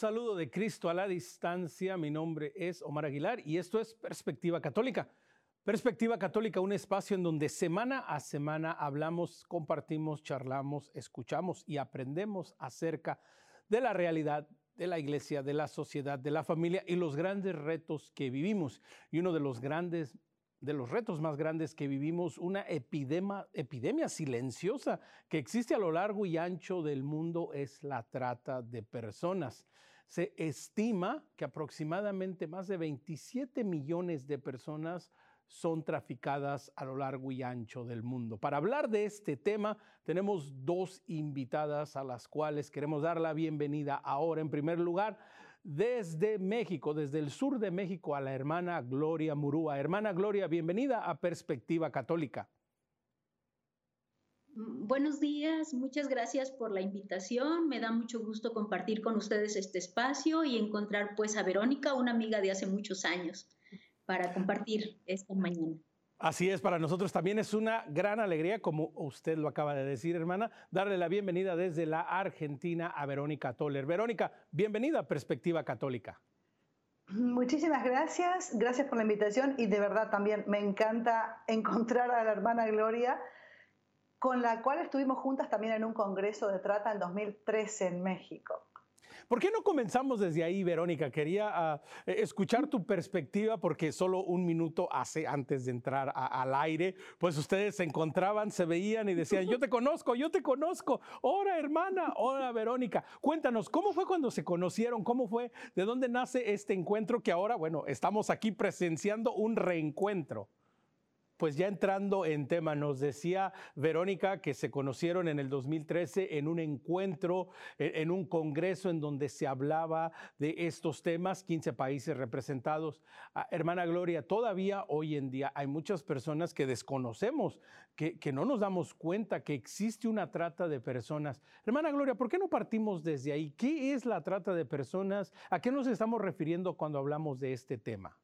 Saludo de Cristo a la distancia, mi nombre es Omar Aguilar y esto es Perspectiva Católica. Perspectiva Católica, un espacio en donde semana a semana hablamos, compartimos, charlamos, escuchamos y aprendemos acerca de la realidad de la iglesia, de la sociedad, de la familia y los grandes retos que vivimos. Y uno de los grandes de los retos más grandes que vivimos, una epidemia, epidemia silenciosa que existe a lo largo y ancho del mundo es la trata de personas. Se estima que aproximadamente más de 27 millones de personas son traficadas a lo largo y ancho del mundo. Para hablar de este tema, tenemos dos invitadas a las cuales queremos dar la bienvenida ahora. En primer lugar, desde México, desde el sur de México, a la hermana Gloria Murúa. Hermana Gloria, bienvenida a Perspectiva Católica. Mm, buenos días, muchas gracias por la invitación. Me da mucho gusto compartir con ustedes este espacio y encontrar pues a Verónica, una amiga de hace muchos años, para compartir esta mañana. Así es, para nosotros también es una gran alegría, como usted lo acaba de decir, hermana, darle la bienvenida desde la Argentina a Verónica Toller. Verónica, bienvenida a Perspectiva Católica. Muchísimas gracias, gracias por la invitación y de verdad también me encanta encontrar a la hermana Gloria, con la cual estuvimos juntas también en un congreso de trata en 2013 en México. ¿Por qué no comenzamos desde ahí, Verónica? Quería ah, eh, escuchar tu perspectiva porque solo un minuto hace antes de entrar al aire, pues ustedes se encontraban, se veían y decían, yo te conozco, yo te conozco. Hola, hermana, hola, Verónica. Cuéntanos, ¿cómo fue cuando se conocieron? ¿Cómo fue? ¿De dónde nace este encuentro que ahora, bueno, estamos aquí presenciando un reencuentro? Pues ya entrando en tema, nos decía Verónica que se conocieron en el 2013 en un encuentro, e, en un congreso en donde se hablaba de estos temas, 15 países representados. Ah, hermana Gloria, todavía hoy en día hay muchas personas que desconocemos, que, que no nos damos cuenta que existe una trata de personas. Hermana Gloria, ¿por qué no partimos desde ahí? ¿Qué es la trata de personas? ¿A qué nos estamos refiriendo cuando hablamos de este tema?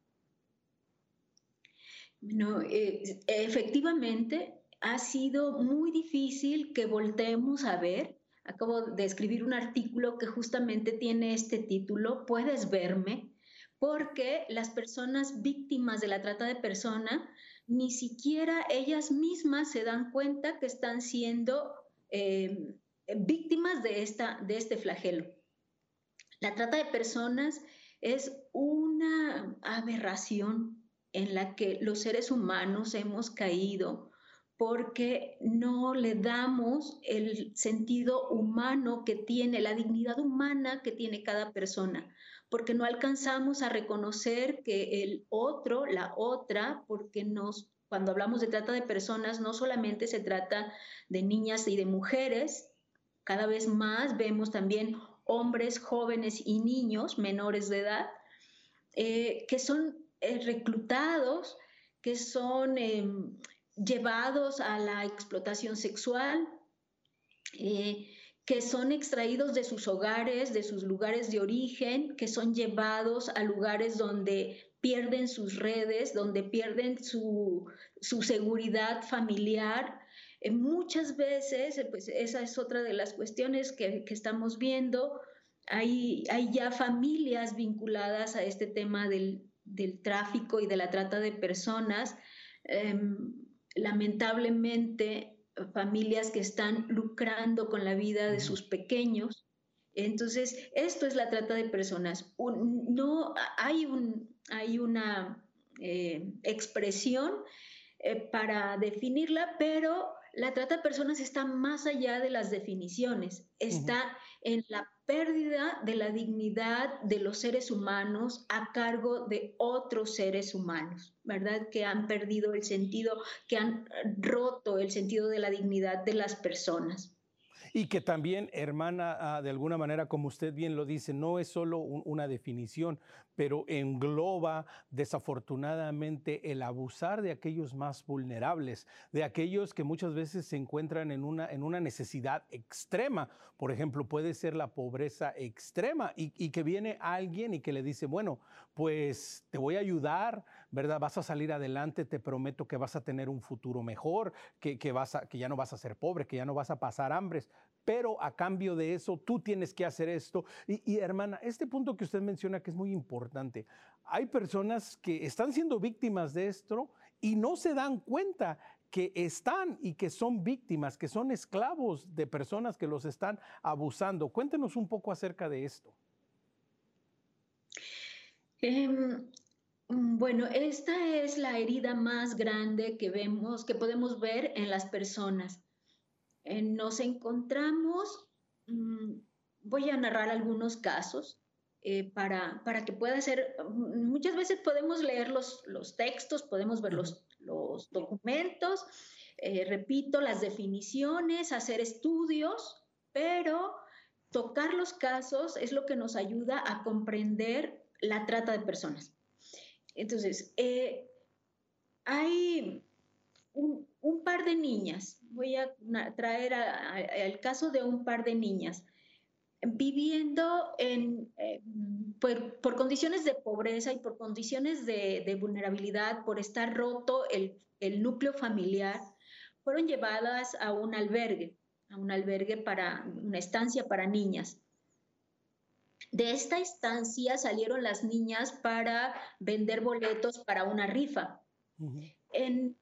No, eh, efectivamente, ha sido muy difícil que volteemos a ver. Acabo de escribir un artículo que justamente tiene este título, Puedes verme, porque las personas víctimas de la trata de personas ni siquiera ellas mismas se dan cuenta que están siendo eh, víctimas de, esta, de este flagelo. La trata de personas es una aberración en la que los seres humanos hemos caído porque no le damos el sentido humano que tiene, la dignidad humana que tiene cada persona, porque no alcanzamos a reconocer que el otro, la otra, porque nos, cuando hablamos de trata de personas, no solamente se trata de niñas y de mujeres, cada vez más vemos también hombres, jóvenes y niños menores de edad, eh, que son eh, reclutados, que son em, llevados a la explotación sexual, eh, que son extraídos de sus hogares, de sus lugares de origen, que son llevados a lugares donde pierden sus redes, donde pierden su, seguridad familiar. Eh, muchas veces, pues esa es otra de las cuestiones que, estamos viendo, hay, hay, ya familias vinculadas a este tema del, del tráfico y de la trata de personas, em, lamentablemente familias que están lucrando con la vida de sus pequeños. Entonces, esto es la trata de personas. no hay, un, hay una eh, expresión eh, para definirla, pero la trata de personas está más allá de las definiciones, está en la pérdida de la dignidad de los seres humanos a cargo de otros seres humanos, ¿verdad? Que han perdido el sentido, que han roto el sentido de la dignidad de las personas. Y que también, hermana, ah, de alguna manera, como usted bien lo dice, no es solo una definición, pero engloba desafortunadamente el abusar de aquellos más vulnerables, de aquellos que muchas veces se encuentran en una, en una necesidad extrema. Por ejemplo, puede ser la pobreza extrema y, que viene alguien y que le dice, bueno, pues te voy a ayudar, ¿verdad? Vas a salir adelante, te prometo que vas a tener un futuro mejor, que, que, vas a, que ya no vas a ser pobre, que ya no vas a pasar hambres, pero a cambio de eso tú tienes que hacer esto. Y, hermana, este punto que usted menciona que es muy importante, hay personas que están siendo víctimas de esto y no se dan cuenta que están y que son víctimas, que son esclavos de personas que los están abusando. Cuéntenos un poco acerca de esto. Em, bueno, esta es la herida más grande que vemos, que podemos ver en las personas. Eh, nos encontramos, mm, voy a narrar algunos casos eh, para, para, que pueda ser, muchas veces podemos leer los, los textos, podemos ver los, los documentos, eh, repito, las definiciones, hacer estudios, pero tocar los casos es lo que nos ayuda a comprender la trata de personas. Entonces, eh, hay un, par de niñas, voy a traer el caso de un par de niñas viviendo en, eh, por, condiciones de pobreza y por condiciones de, vulnerabilidad, por estar roto el, núcleo familiar, fueron llevadas a un albergue, a un albergue para una estancia para niñas. De esta estancia salieron las niñas para vender boletos para una rifa. en,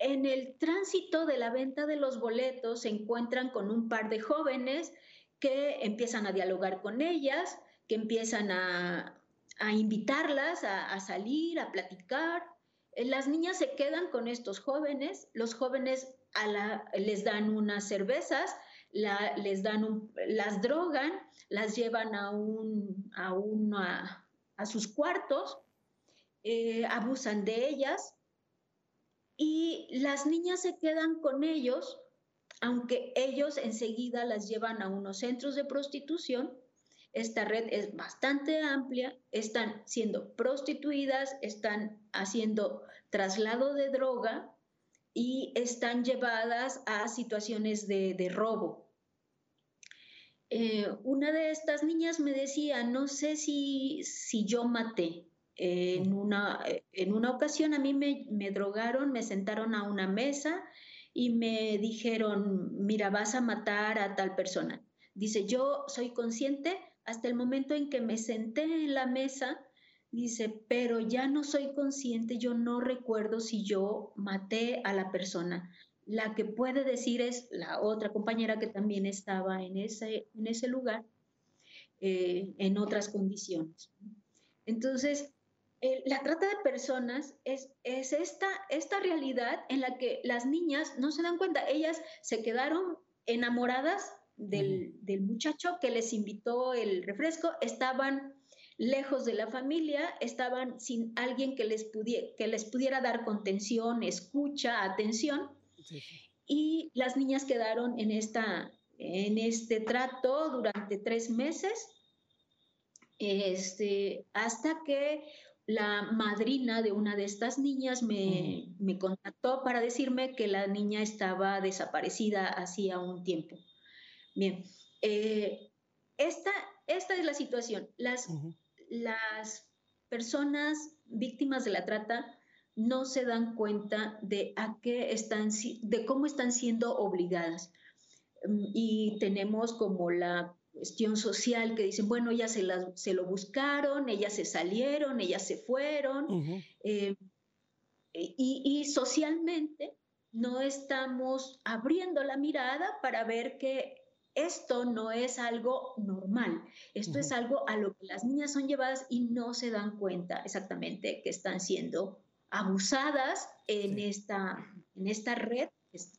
en el tránsito de la venta de los boletos se encuentran con un par de jóvenes que empiezan a dialogar con ellas, que empiezan a, invitarlas a, salir, a platicar. Eh, las niñas se quedan con estos jóvenes, los jóvenes les dan unas cervezas, les dan las drogan, las llevan a, un, a, a sus cuartos, eh, abusan de ellas y las niñas se quedan con ellos aunque ellos enseguida las llevan a unos centros de prostitución. Esta red es bastante amplia, están siendo prostituidas, están haciendo traslado de droga y están llevadas a situaciones de, robo. Eh, una de estas niñas me decía, no sé si, si yo maté. En, una, en una ocasión a mí me, me drogaron, me sentaron a una mesa y me dijeron, mira, vas a matar a tal persona. Dice, yo soy consciente hasta el momento en que me senté en la mesa, dice, pero ya no soy consciente, yo no recuerdo si yo maté a la persona. La que puede decir es la otra compañera que también estaba en ese, en ese lugar, eh, en otras condiciones. Entonces, la trata de personas es, es esta, esta realidad en la que las niñas no se dan cuenta, ellas se quedaron enamoradas del, muchacho que les invitó el refresco, estaban lejos de la familia, estaban sin alguien que les, pudiera, que les pudiera dar contención, escucha, atención, y las niñas quedaron en, esta, en este trato durante tres meses, este, hasta que la madrina de una de estas niñas me, contactó para decirme que la niña estaba desaparecida hacía un tiempo. Bien, eh, esta, esta, es la situación. Las, las personas víctimas de la trata no se dan cuenta de, a qué están, de cómo están siendo obligadas. Mm, y tenemos como la cuestión social que dicen, bueno, ellas se, se lo buscaron, ellas se salieron, ellas se fueron, eh, y, socialmente no estamos abriendo la mirada para ver que esto no es algo normal, esto es algo a lo que las niñas son llevadas y no se dan cuenta exactamente que están siendo abusadas en, esta, en esta red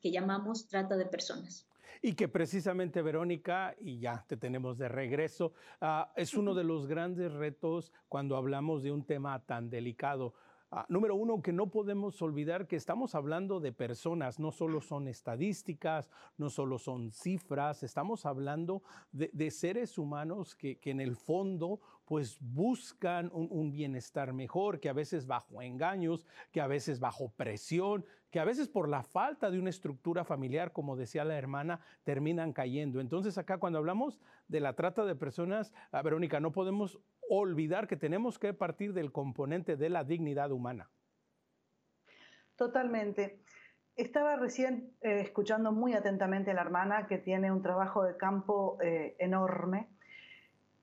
que llamamos trata de personas y que precisamente Verónica, y ya te tenemos de regreso, ah, es uno de los grandes retos cuando hablamos de un tema tan delicado. Ah, número uno, que no podemos olvidar que estamos hablando de personas, no solo son estadísticas, no solo son cifras, estamos hablando de, seres humanos que, que, en el fondo pues buscan un, bienestar mejor, que a veces bajo engaños, que a veces bajo presión, que a veces por la falta de una estructura familiar, como decía la hermana, terminan cayendo. Entonces acá cuando hablamos de la trata de personas, ah, Verónica, no podemos olvidar que tenemos que partir del componente de la dignidad humana. Totalmente. Estaba recién eh, escuchando muy atentamente a la hermana que tiene un trabajo de campo eh, enorme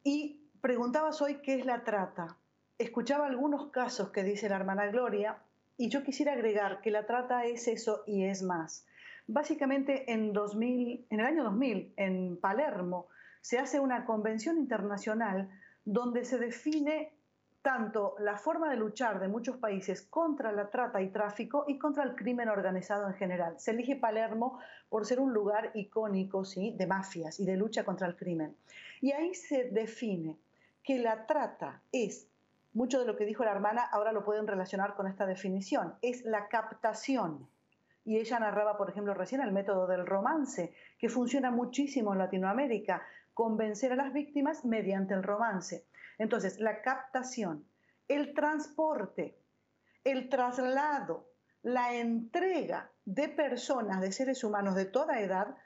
y preguntabas hoy qué es la trata. Escuchaba algunos casos que dice la hermana Gloria y yo quisiera agregar que la trata es eso y es más. Básicamente en, 2000, en el año 2000, en Palermo, se hace una convención internacional donde se define tanto la forma de luchar de muchos países contra la trata y tráfico y contra el crimen organizado en general. Se elige Palermo por ser un lugar icónico ¿sí? de mafias y de lucha contra el crimen. Y ahí se define que la trata es, mucho de lo que dijo la hermana ahora lo pueden relacionar con esta definición, es la captación. Y ella narraba, por ejemplo, recién el método del romance, que funciona muchísimo en Latinoamérica, convencer a las víctimas mediante el romance. Entonces, la captación, el transporte, el traslado, la entrega de personas, de seres humanos de toda edad,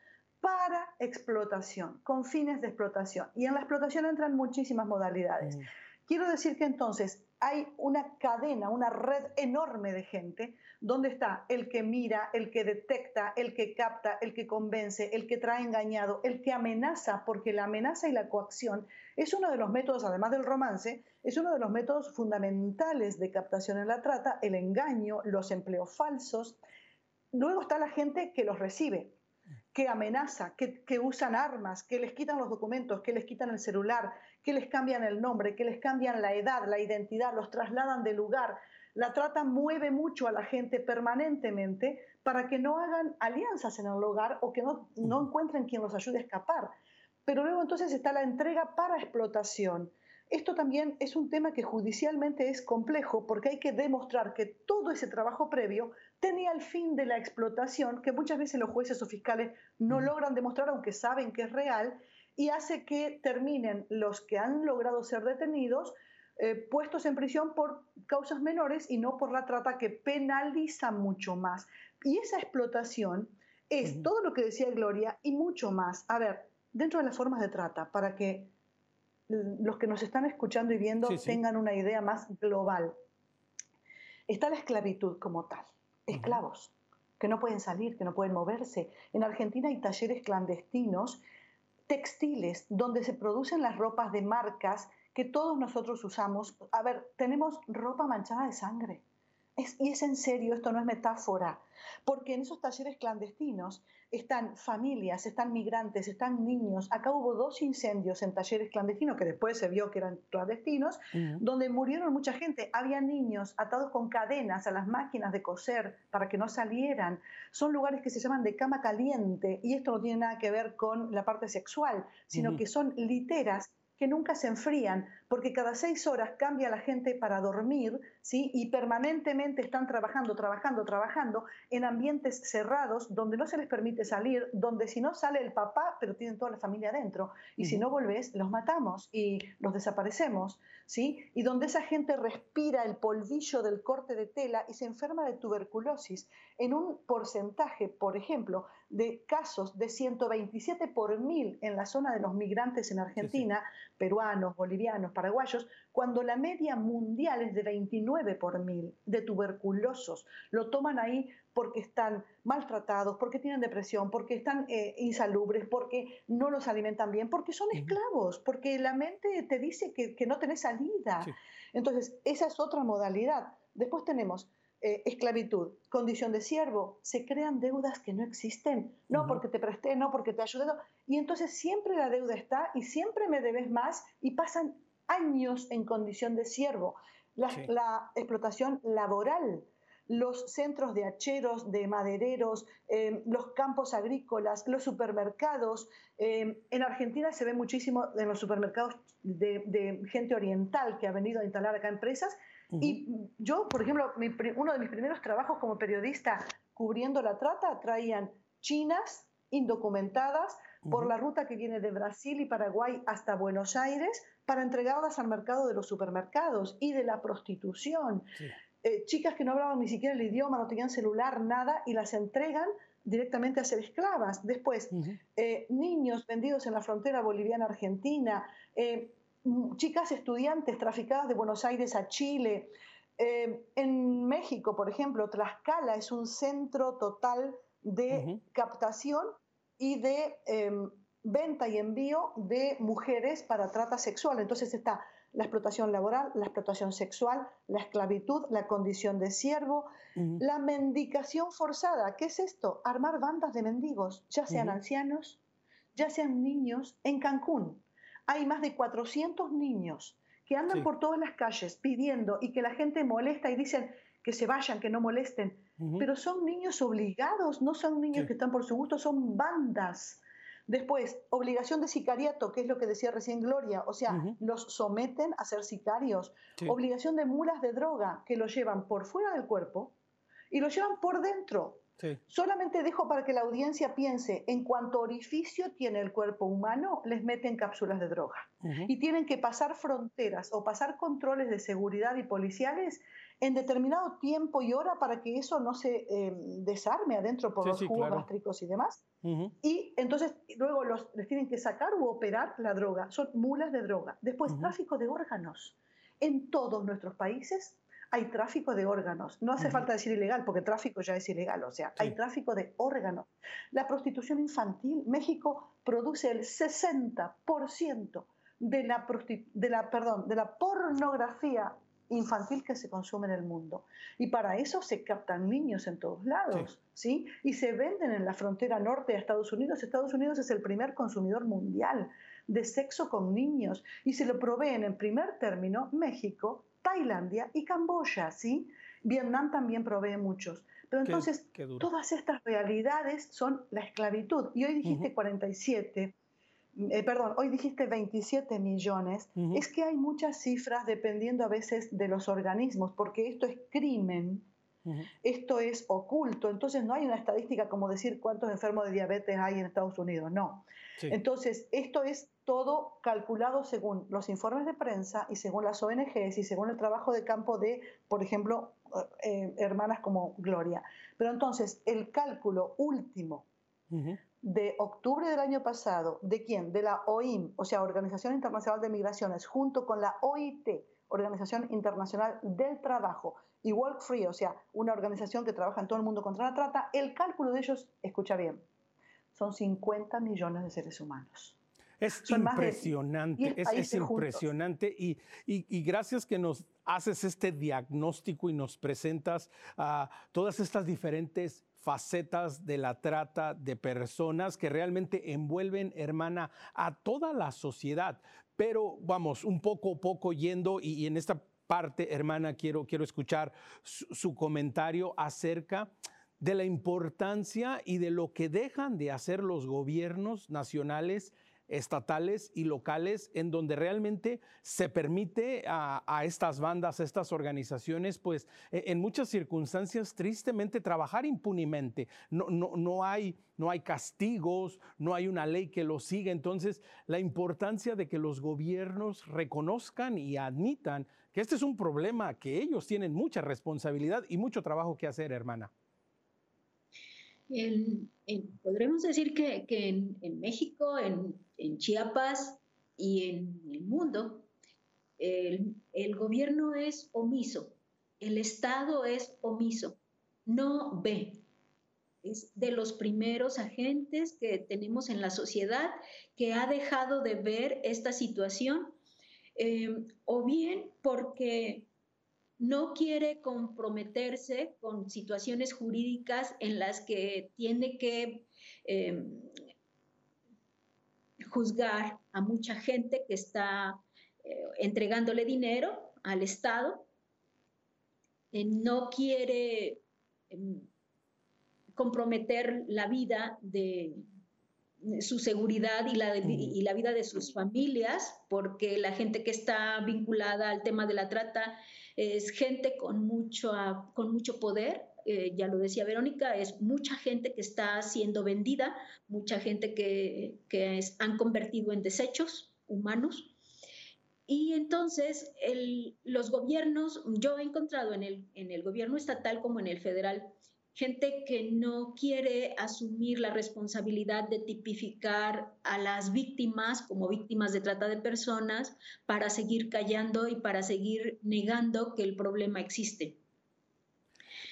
para explotación, con fines de explotación. Y en la explotación entran muchísimas modalidades. Mm. Quiero decir que entonces hay una cadena, una red enorme de gente donde está el que mira, el que detecta, el que capta, el que convence, el que trae engañado, el que amenaza, porque la amenaza y la coacción es uno de los métodos, además del romance, es uno de los métodos fundamentales de captación en la trata, el engaño, los empleos falsos. Luego está la gente que los recibe, que amenaza, que, usan armas, que les quitan los documentos, que les quitan el celular, que les cambian el nombre, que les cambian la edad, la identidad, los trasladan de lugar. La trata mueve mucho a la gente permanentemente para que no hagan alianzas en el hogar o que no, no encuentren quien los ayude a escapar. Pero luego entonces está la entrega para explotación. Esto también es un tema que judicialmente es complejo porque hay que demostrar que todo ese trabajo previo tenía el fin de la explotación, que muchas veces los jueces o fiscales no logran demostrar, aunque saben que es real, y hace que terminen los que han logrado ser detenidos eh, puestos en prisión por causas menores y no por la trata que penaliza mucho más. Y esa explotación es todo lo que decía Gloria y mucho más. A ver, dentro de las formas de trata, para que los que nos están escuchando y viendo tengan una idea más global, está la esclavitud como tal esclavos, que no pueden salir, que no pueden moverse. En Argentina hay talleres clandestinos, textiles, donde se producen las ropas de marcas que todos nosotros usamos. A ver, tenemos ropa manchada de sangre y es en serio, esto no es metáfora, porque en esos talleres clandestinos están familias, están migrantes, están niños. Acá hubo dos incendios en talleres clandestinos, que después se vio que eran clandestinos, donde murieron mucha gente. Había niños atados con cadenas a las máquinas de coser para que no salieran. Son lugares que se llaman de cama caliente, y esto no tiene nada que ver con la parte sexual, sino que son literas que nunca se enfrían, porque cada seis horas cambia la gente para dormir, ¿sí? Y permanentemente están trabajando, trabajando, trabajando en ambientes cerrados donde no se les permite salir, donde si no sale el papá, pero tienen toda la familia adentro, y si no volvés, los matamos y los desaparecemos, ¿sí? Y donde esa gente respira el polvillo del corte de tela y se enferma de tuberculosis en un porcentaje, por ejemplo, de casos de 127 por mil en la zona de los migrantes en Argentina, peruanos, bolivianos, paraguayos, cuando la media mundial es de 29 por mil de tuberculosos. Lo toman ahí porque están maltratados, porque tienen depresión, porque están eh, insalubres, porque no los alimentan bien, porque son esclavos, porque la mente te dice que, no tenés salida. Entonces, esa es otra modalidad. Después tenemos eh, esclavitud, condición de siervo, se crean deudas que no existen, no porque te presté, no porque te ayudé, y entonces siempre la deuda está y siempre me debes más y pasan años en condición de siervo. La, explotación laboral, los centros de hacheros, de madereros, em, los campos agrícolas, los supermercados. Em, en Argentina se ve muchísimo en los supermercados de, de, gente oriental que ha venido a instalar acá empresas y yo, por ejemplo, uno de mis primeros trabajos como periodista cubriendo la trata traían chinas indocumentadas por la ruta que viene de Brasil y Paraguay hasta Buenos Aires para entregarlas al mercado de los supermercados y de la prostitución. Eh, chicas que no hablaban ni siquiera el idioma, no tenían celular, nada, y las entregan directamente a ser esclavas. Después, eh, niños vendidos en la frontera boliviana-argentina, eh, chicas estudiantes traficadas de Buenos Aires a Chile. en México, por ejemplo, Tlaxcala es un centro total de captación y de em, venta y envío de mujeres para trata sexual. Entonces está la explotación laboral, la explotación sexual, la esclavitud, la condición de siervo, la mendicación forzada. ¿Qué es esto? Armar bandas de mendigos, ya sean ancianos, ya sean niños. En Cancún hay más de 400 niños que andan por todas las calles pidiendo y que la gente molesta y dicen que se vayan, que no molesten. Pero son niños obligados, no son niños que están por su gusto, son bandas Después, obligación de sicariato, que es lo que decía recién Gloria, o sea, los someten a ser sicarios. Obligación de mulas de droga, que los llevan por fuera del cuerpo y los llevan por dentro. Solamente dejo para que la audiencia piense, en cuanto orificio tiene el cuerpo humano, les meten cápsulas de droga. Y tienen que pasar fronteras o pasar controles de seguridad y policiales en determinado tiempo y hora para que eso no se eh, desarme adentro por los jugos gástricos y demás. Y entonces luego los, les tienen que sacar u operar la droga. Son mulas de droga. Después, tráfico de órganos. En todos nuestros países hay tráfico de órganos. No hace falta decir ilegal, porque tráfico ya es ilegal. O sea, hay tráfico de órganos. La prostitución infantil. México produce el 60% de la, de la, perdón, de la pornografía infantil que se consume en el mundo. Y para eso se captan niños en todos lados, sí. Y se venden en la frontera norte de Estados Unidos. Estados Unidos es el primer consumidor mundial de sexo con niños y se lo proveen en primer término México, Tailandia y Camboya, ¿sí? Vietnam también provee muchos. Pero entonces, todas estas realidades son la esclavitud. Y hoy dijiste 47 eh, perdón, hoy dijiste 27 millones, es que hay muchas cifras dependiendo a veces de los organismos, porque esto es crimen, esto es oculto, entonces no hay una estadística como decir cuántos enfermos de diabetes hay en Estados Unidos, no. Entonces, esto es todo calculado según los informes de prensa y según las ONGs y según el trabajo de campo de, por ejemplo, eh, hermanas como Gloria. Pero entonces, el cálculo último de octubre del año pasado, ¿de quién? De la OIM, o sea, Organización Internacional de Migraciones, junto con la OIT, Organización Internacional del Trabajo, y Walk Free, o sea, una organización que trabaja en todo el mundo contra la trata, el cálculo de ellos, escucha bien, son 50 millones de seres humanos. Es impresionante, es, impresionante y, y, gracias que nos haces este diagnóstico y nos presentas a todas estas diferentes facetas de la trata de personas que realmente envuelven, hermana, a toda la sociedad. Pero vamos, un poco a poco yendo y, en esta parte, hermana, quiero, quiero escuchar su comentario acerca de la importancia y de lo que dejan de hacer los gobiernos nacionales estatales y locales en donde realmente se permite a, estas bandas, a estas organizaciones, pues e, en muchas circunstancias tristemente trabajar impunemente. No, no, no, hay, no hay castigos, no hay una ley que lo siga. Entonces, la importancia de que los gobiernos reconozcan y admitan que este es un problema, que ellos tienen mucha responsabilidad y mucho trabajo que hacer, hermana podremos decir que, en, México, en, Chiapas y en el mundo, el, gobierno es omiso, el Estado es omiso, no ve. Es de los primeros agentes que tenemos en la sociedad que ha dejado de ver esta situación, eh, o bien porque no quiere comprometerse con situaciones jurídicas en las que tiene que em, juzgar a mucha gente que está eh, entregándole dinero al Estado, eh, no quiere em, comprometer la vida de su seguridad y la, y la vida de sus familias, porque la gente que está vinculada al tema de la trata es gente con mucho, con mucho poder, eh, ya lo decía Verónica, es mucha gente que está siendo vendida, mucha gente que, que han convertido en desechos humanos. Y entonces los gobiernos, yo he encontrado en el, en el gobierno estatal como en el federal, gente que no quiere asumir la responsabilidad de tipificar a las víctimas como víctimas de trata de personas para seguir callando y para seguir negando que el problema existe.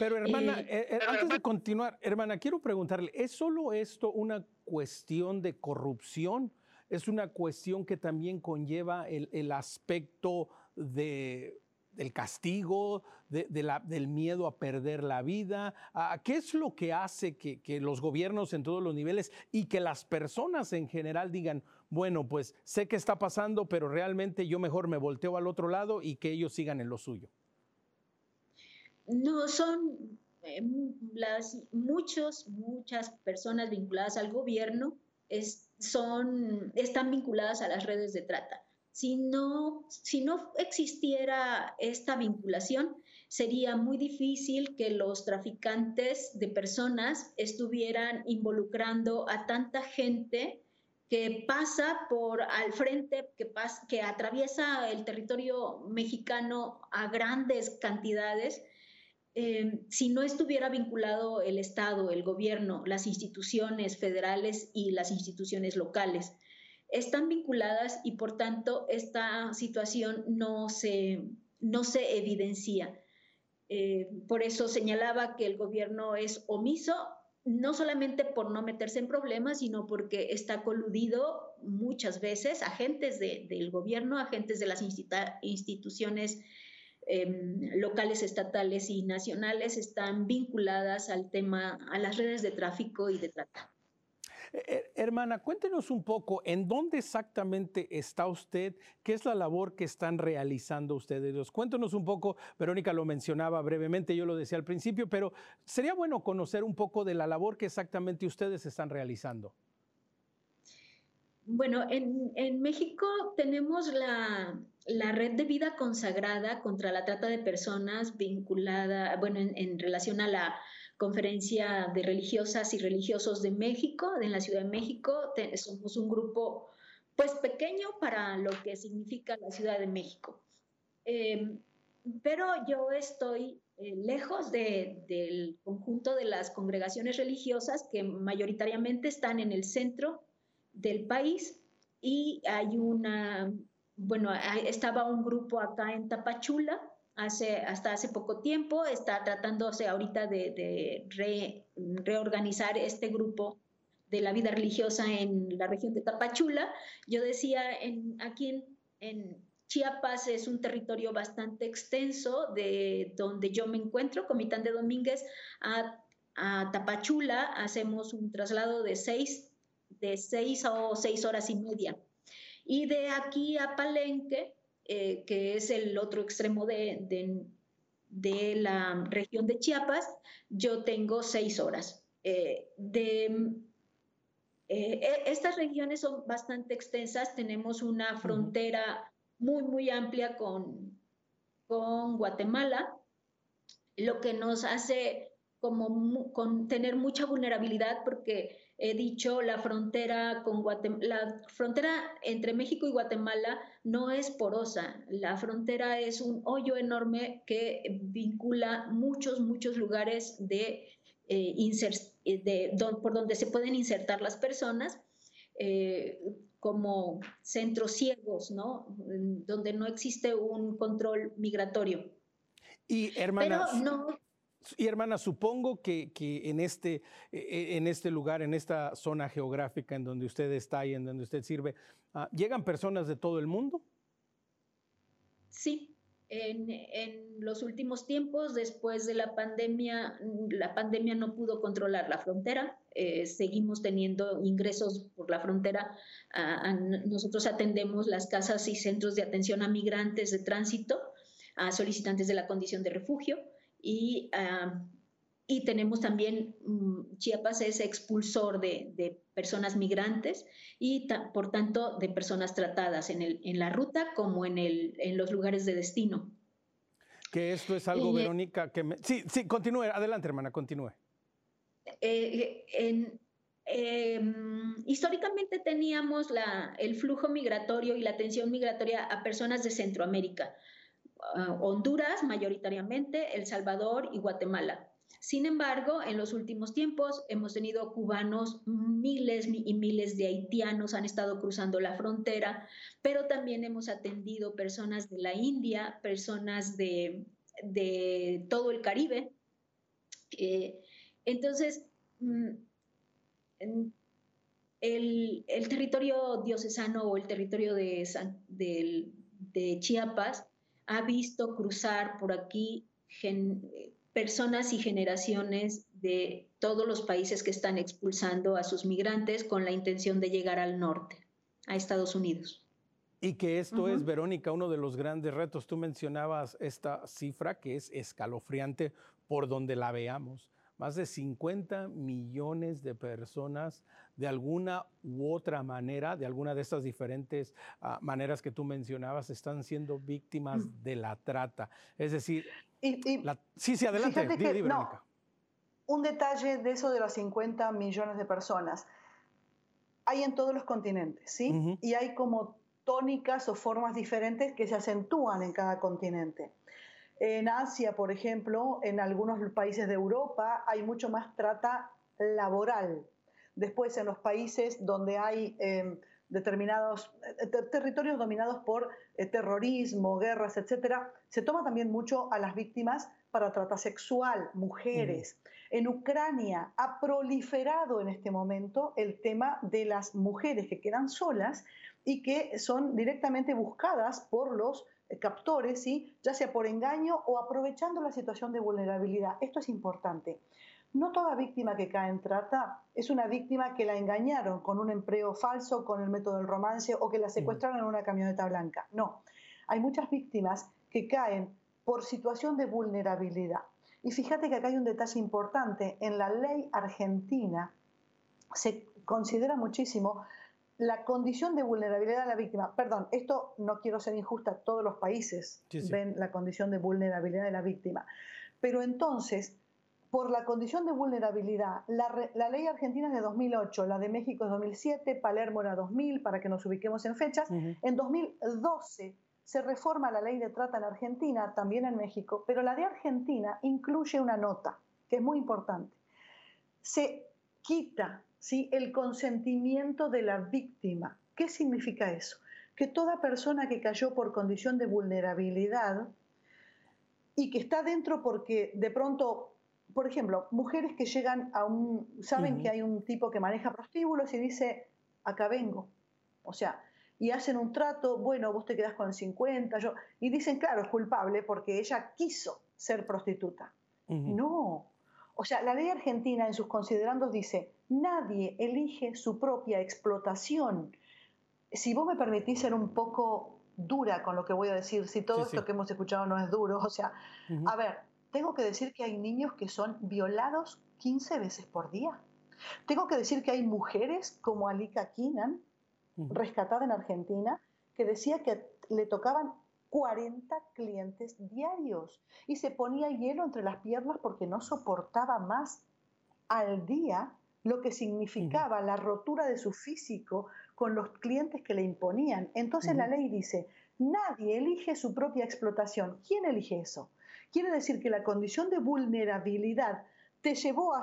Pero hermana, eh, eh, antes de continuar, hermana, quiero preguntarle, ¿es solo esto una cuestión de corrupción? ¿Es una cuestión que también conlleva el aspecto de del castigo, del miedo a perder la vida? ¿Qué es lo que hace que, los gobiernos en todos los niveles y que las personas en general digan, bueno, pues sé que está pasando, pero realmente yo mejor me volteo al otro lado y que ellos sigan en lo suyo? No, son eh, muchos, muchas personas vinculadas al gobierno son, están vinculadas a las redes de trata. Si no, si no existiera esta vinculación, sería muy difícil que los traficantes de personas estuvieran involucrando a tanta gente que pasa por al frente, que, que atraviesa el territorio mexicano a grandes cantidades, si no estuviera vinculado el Estado, el gobierno, las instituciones federales y las instituciones locales están vinculadas y por tanto esta situación no se, no se evidencia. Eh, por eso señalaba que el gobierno es omiso, no solamente por no meterse en problemas, sino porque está coludido muchas veces agentes del gobierno, agentes de las instituciones em, locales, estatales y nacionales están vinculadas al tema, a las redes de tráfico y de trata. Eh, hermana, cuéntenos un poco, ¿en dónde exactamente está usted? ¿Qué es la labor que están realizando ustedes? Cuéntenos un poco, Verónica lo mencionaba brevemente, yo lo decía al principio, pero sería bueno conocer un poco de la labor que exactamente ustedes están realizando. Bueno, en, México tenemos la, red de vida consagrada contra la trata de personas vinculada, bueno, en relación a la Conferencia de Religiosas y Religiosos de México, en la Ciudad de México. somos un grupo pues pequeño para lo que significa la Ciudad de México. Em, pero yo estoy eh, lejos del conjunto de las congregaciones religiosas que mayoritariamente están en el centro del país y hay una, bueno, estaba un grupo acá en Tapachula hasta hace poco tiempo, está tratándose ahorita de, reorganizar este grupo de la vida religiosa en la región de Tapachula. Yo decía, en, aquí en, Chiapas es un territorio bastante extenso de donde yo me encuentro, Comitán de Domínguez, a, Tapachula hacemos un traslado de seis, de seis o seis horas y media. Y de aquí a Palenque eh, que es el otro extremo de, de, la región de Chiapas, yo tengo seis horas. Eh, de, eh, e, estas regiones son bastante extensas, tenemos una frontera muy, muy amplia con, con Guatemala, lo que nos hace como con tener mucha vulnerabilidad porque he dicho, la frontera, con la frontera entre México y Guatemala no es porosa. La frontera es un hoyo enorme que vincula muchos, muchos lugares de, eh, por donde se pueden insertar las personas. Eh, como centros ciegos, ¿no? Donde no existe un control migratorio. Y hermanas, Pero no, y hermana, supongo que, en, este, e, e, en este lugar, en esta zona geográfica en donde usted está y en donde usted sirve, ah, ¿llegan personas de todo el mundo? Sí, en, los últimos tiempos, después de la pandemia, la pandemia no pudo controlar la frontera. Eh, seguimos teniendo ingresos por la frontera. nosotros atendemos las casas y centros de atención a migrantes de tránsito, a solicitantes de la condición de refugio y, ah, y tenemos también, mm, Chiapas es expulsor de, de personas migrantes y por tanto de personas tratadas en, el, en la ruta como en, el, en los lugares de destino. Que esto es algo, Verónica, que me... Sí, sí, continúe, adelante, hermana, continúe. Eh, em, históricamente teníamos la, el flujo migratorio y la tensión migratoria a personas de Centroamérica, ah, Honduras mayoritariamente, El Salvador y Guatemala. Sin embargo, en los últimos tiempos hemos tenido cubanos, miles y miles de haitianos han estado cruzando la frontera, pero también hemos atendido personas de la India, personas de, todo el Caribe. Entonces, mm, el, territorio diocesano o el territorio de, de Chiapas ha visto cruzar por aquí personas y generaciones de todos los países que están expulsando a sus migrantes con la intención de llegar al norte, a Estados Unidos. Y que esto es, Verónica, uno de los grandes retos. Tú mencionabas esta cifra que es escalofriante por donde la veamos. Más de 50 millones de personas de alguna u otra manera, de alguna de estas diferentes ah, maneras que tú mencionabas, están siendo víctimas mm. de la trata. Es decir, sí, sí, adelante, un detalle de eso de los 50 millones de personas. Hay en todos los continentes, ¿sí? Y hay como tónicas o formas diferentes que se acentúan en cada continente. En Asia, por ejemplo, en algunos países de Europa hay mucho más trata laboral. Después, en los países donde hay em, determinados eh, territorios dominados por eh, terrorismo, guerras, etcétera, se toma también mucho a las víctimas para trata sexual, mujeres. En Ucrania ha proliferado en este momento el tema de las mujeres que quedan solas y que son directamente buscadas por los eh, captores, ¿sí? ya sea por engaño o aprovechando la situación de vulnerabilidad. Esto es importante. No toda víctima que cae en trata es una víctima que la engañaron con un empleo falso, con el método del romance o que la secuestraron en una camioneta blanca. No, hay muchas víctimas que caen por situación de vulnerabilidad. Y fíjate que acá hay un detalle importante. En la ley argentina se considera muchísimo la condición de vulnerabilidad de la víctima. Perdón, esto no quiero ser injusta, todos los países ven la condición de vulnerabilidad de la víctima. Pero entonces, por la condición de vulnerabilidad. La, ley argentina es de 2008, la de México es 2007, Palermo era 2000, para que nos ubiquemos en fechas. En 2012 se reforma la ley de trata en Argentina, también en México, pero la de Argentina incluye una nota que es muy importante. Se quita ¿sí? el consentimiento de la víctima. ¿Qué significa eso? Que toda persona que cayó por condición de vulnerabilidad y que está dentro porque de pronto por ejemplo, mujeres que llegan a un, saben que hay un tipo que maneja prostíbulos y dice, acá vengo. O sea, y hacen un trato, bueno, vos te quedás con el 50, yo, y dicen, claro, es culpable porque ella quiso ser prostituta. No. O sea, la ley argentina en sus considerandos dice, nadie elige su propia explotación. Si vos me permitís ser un poco dura con lo que voy a decir, si todo esto que hemos escuchado no es duro, o sea, a ver, tengo que decir que hay niños que son violados 15 veces por día. Tengo que decir que hay mujeres como Alika Kinan, rescatada en Argentina, que decía que le tocaban 40 clientes diarios y se ponía hielo entre las piernas porque no soportaba más al día lo que significaba la rotura de su físico con los clientes que le imponían. Entonces la ley dice, nadie elige su propia explotación. ¿Quién elige eso? Quiere decir que la condición de vulnerabilidad te llevó a,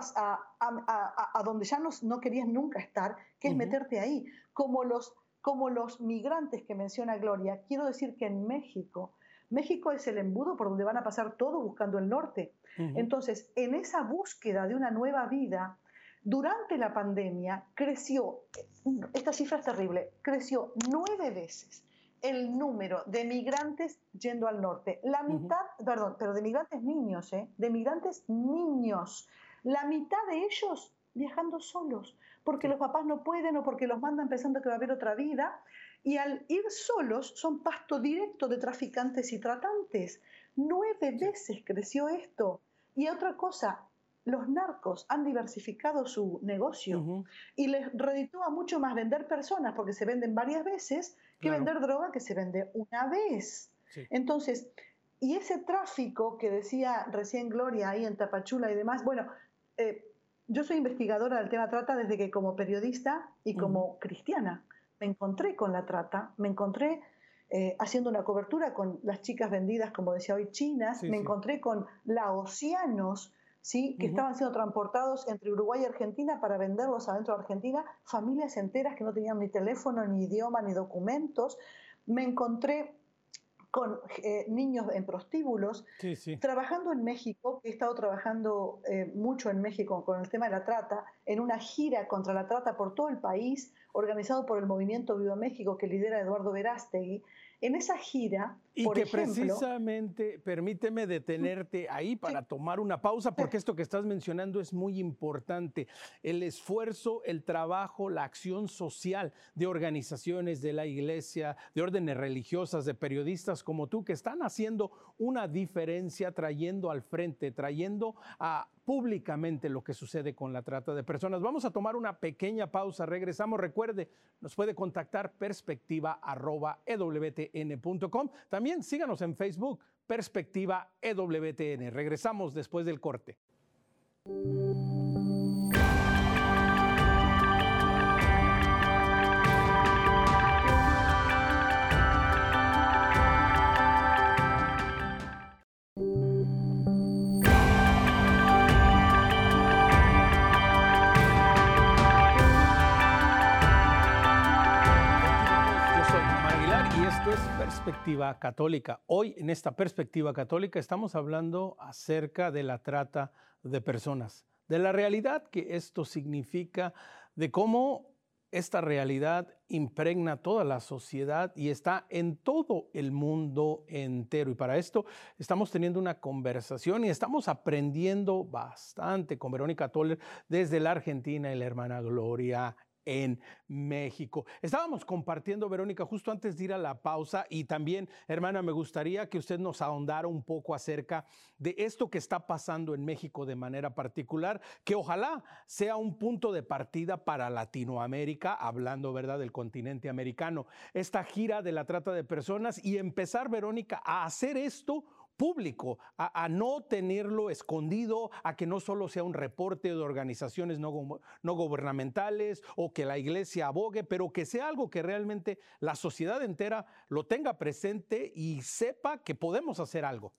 a, donde ya no, no, querías nunca estar, que es meterte ahí. Como los, como los migrantes que menciona Gloria, quiero decir que en México, México es el embudo por donde van a pasar todo buscando el norte. Entonces, en esa búsqueda de una nueva vida, durante la pandemia creció, esta cifra es terrible, creció nueve veces el número de migrantes yendo al norte. La mitad, perdón, pero de migrantes niños, ¿eh? De migrantes niños. La mitad de ellos viajando solos, porque los papás no pueden o porque los mandan pensando que va a haber otra vida. Y al ir solos son pasto directo de traficantes y tratantes. Nueve veces creció esto. Y otra cosa, los narcos han diversificado su negocio y les reditúa mucho más vender personas porque se venden varias veces que vender droga que se vende una vez. Entonces, y ese tráfico que decía recién Gloria ahí en Tapachula y demás, bueno, eh, yo soy investigadora del tema trata desde que como periodista y como cristiana. Me encontré con la trata, me encontré eh, haciendo una cobertura con las chicas vendidas, como decía hoy, chinas, me encontré con laosianos, ¿sí? que estaban siendo transportados entre Uruguay y Argentina para venderlos adentro de Argentina, familias enteras que no tenían ni teléfono, ni idioma, ni documentos. Me encontré con eh, niños en prostíbulos. Trabajando en México, he estado trabajando eh, mucho en México con el tema de la trata, en una gira contra la trata por todo el país, organizado por el movimiento Viva México que lidera Eduardo Verástegui. En esa gira, y que precisamente, permíteme detenerte ahí para tomar una pausa, porque esto que estás mencionando es muy importante. El esfuerzo, el trabajo, la acción social de organizaciones de la iglesia, de órdenes religiosas, de periodistas como tú, que están haciendo una diferencia, trayendo al frente, trayendo a públicamente lo que sucede con la trata de personas. Vamos a tomar una pequeña pausa, regresamos. Recuerde, nos puede contactar perspectiva.ewtn.com. También síganos en Facebook, Perspectiva EWTN. Regresamos después del corte. Católica. Hoy en esta perspectiva católica estamos hablando acerca de la trata de personas, de la realidad que esto significa, de cómo esta realidad impregna toda la sociedad y está en todo el mundo entero. Y para esto estamos teniendo una conversación y estamos aprendiendo bastante con Verónica Toller desde la Argentina y la hermana Gloria en México. Estábamos compartiendo, Verónica, justo antes de ir a la pausa y también, hermana, me gustaría que usted nos ahondara un poco acerca de esto que está pasando en México de manera particular, que ojalá sea un punto de partida para Latinoamérica, hablando, ¿verdad?, del continente americano. Esta gira de la trata de personas y empezar, Verónica, a hacer esto público, a, no tenerlo escondido, a que no solo sea un reporte de organizaciones no, no gubernamentales o que la iglesia abogue, pero que sea algo que realmente la sociedad entera lo tenga presente y sepa que podemos hacer algo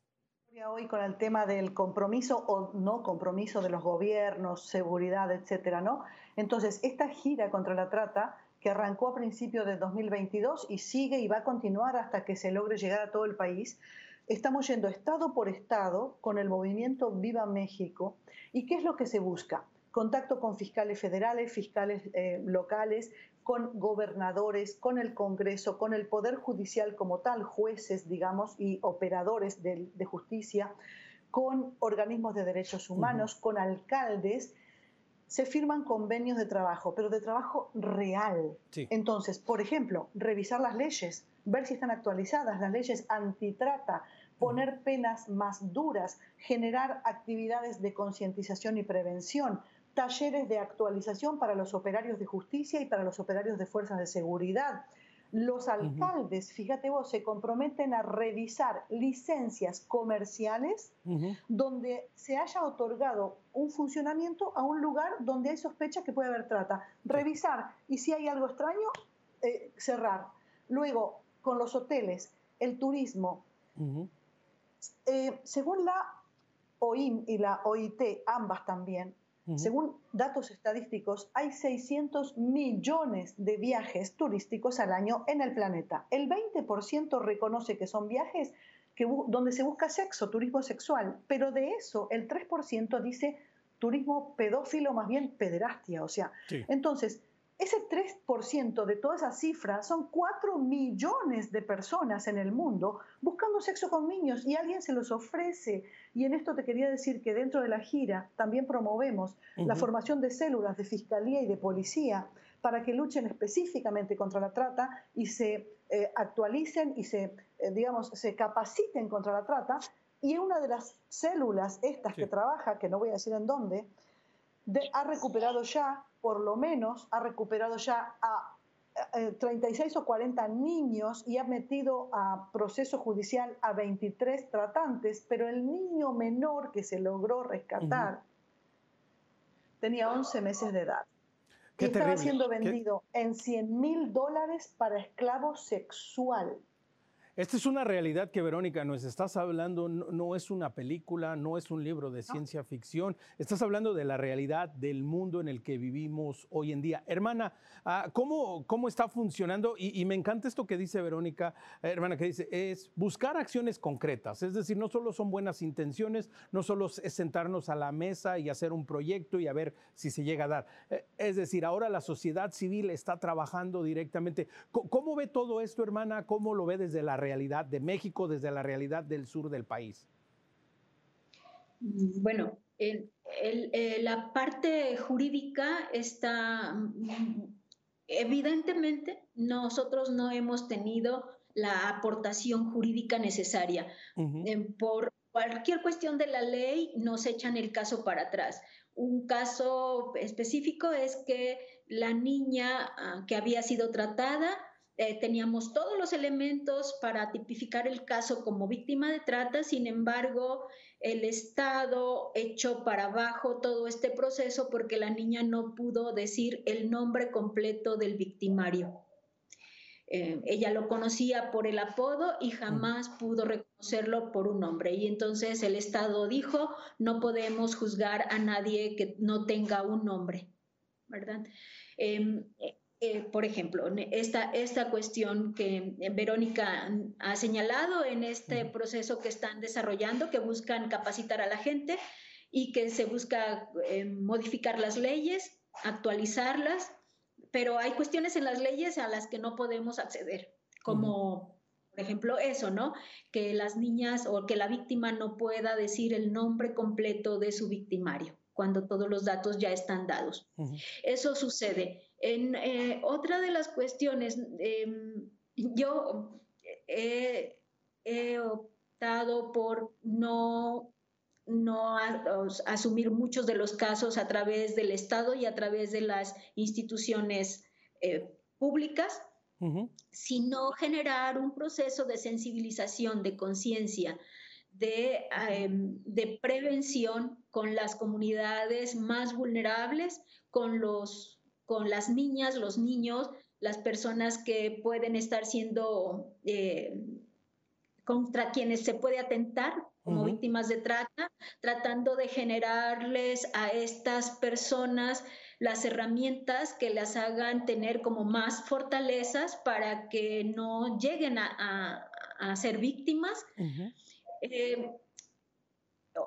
hoy con el tema del compromiso o no compromiso de los gobiernos, seguridad, etcétera, ¿no? Entonces, esta gira contra la trata que arrancó a principios de 2022 y sigue y va a continuar hasta que se logre llegar a todo el país, Estamos yendo estado por estado con el movimiento Viva México. ¿Y qué es lo que se busca? Contacto con fiscales federales, fiscales eh, locales, con gobernadores, con el Congreso, con el Poder Judicial como tal, jueces, digamos, y operadores de, justicia, con organismos de derechos humanos, con alcaldes. Se firman convenios de trabajo, pero de trabajo real. Entonces, por ejemplo, revisar las leyes, ver si están actualizadas las leyes antitrata, poner penas más duras, generar actividades de concientización y prevención, talleres de actualización para los operarios de justicia y para los operarios de fuerzas de seguridad. Los alcaldes, fíjate vos, se comprometen a revisar licencias comerciales donde se haya otorgado un funcionamiento a un lugar donde hay sospecha que puede haber trata. Revisar y si hay algo extraño, eh, cerrar. Luego, con los hoteles, el turismo, eh, según la OIM y la OIT, ambas también, según datos estadísticos, hay 600 millones de viajes turísticos al año en el planeta. El 20% reconoce que son viajes que, donde se busca sexo, turismo sexual, pero de eso el 3% dice turismo pedófilo, más bien pederastia. O sea, entonces, ese 3% de toda esa cifra son 4 millones de personas en el mundo buscando sexo con niños y alguien se los ofrece. Y en esto te quería decir que dentro de la gira también promovemos la formación de células de fiscalía y de policía para que luchen específicamente contra la trata y se eh, actualicen y se, eh, digamos, se capaciten contra la trata. Y una de las células estas que trabaja, que no voy a decir en dónde, ha recuperado ya por lo menos ha recuperado ya a 36 o 40 niños y ha metido a proceso judicial a 23 tratantes, pero el niño menor que se logró rescatar tenía 11 meses de edad. y estaba siendo vendido en 100 mil dólares para esclavo sexual. Esta es una realidad que Verónica nos estás hablando, no, es una película, no es un libro de ciencia ficción, estás hablando de la realidad del mundo en el que vivimos hoy en día. Hermana, ah, ¿cómo, cómo está funcionando? Y, me encanta esto que dice Verónica, eh, hermana, que dice, es buscar acciones concretas, es decir, no solo son buenas intenciones, no solo es sentarnos a la mesa y hacer un proyecto y a ver si se llega a dar. Eh, es decir, ahora la sociedad civil está trabajando directamente. ¿Cómo ve todo esto, hermana? ¿Cómo lo ve desde la realidad? Realidad de México, desde la realidad del sur del país? Bueno, eh, la parte jurídica está, mm, evidentemente, nosotros no hemos tenido la aportación jurídica necesaria. por cualquier cuestión de la ley nos echan el caso para atrás. Un caso específico es que la niña ah, que había sido tratada eh, teníamos todos los elementos para tipificar el caso como víctima de trata, sin embargo, el Estado echó para abajo todo este proceso porque la niña no pudo decir el nombre completo del victimario. Eh, ella lo conocía por el apodo y jamás pudo reconocerlo por un nombre. Y entonces el Estado dijo, no podemos juzgar a nadie que no tenga un nombre, ¿verdad? Em, eh, por ejemplo, esta, esta cuestión que Verónica ha señalado en este proceso que están desarrollando, que buscan capacitar a la gente y que se busca eh, modificar las leyes, actualizarlas, pero hay cuestiones en las leyes a las que no podemos acceder, como por ejemplo eso, ¿no? Que las niñas o que la víctima no pueda decir el nombre completo de su victimario cuando todos los datos ya están dados. Eso sucede. En, eh, otra de las cuestiones, em, yo he, optado por no, no asumir muchos de los casos a través del Estado y a través de las instituciones eh, públicas, sino generar un proceso de sensibilización, de conciencia, de, em, de, prevención con las comunidades más vulnerables, con, los, con las niñas, los niños, las personas que pueden estar siendo eh, contra quienes se puede atentar como víctimas de trata, tratando de generarles a estas personas las herramientas que las hagan tener como más fortalezas para que no lleguen a, a, ser víctimas. Eh,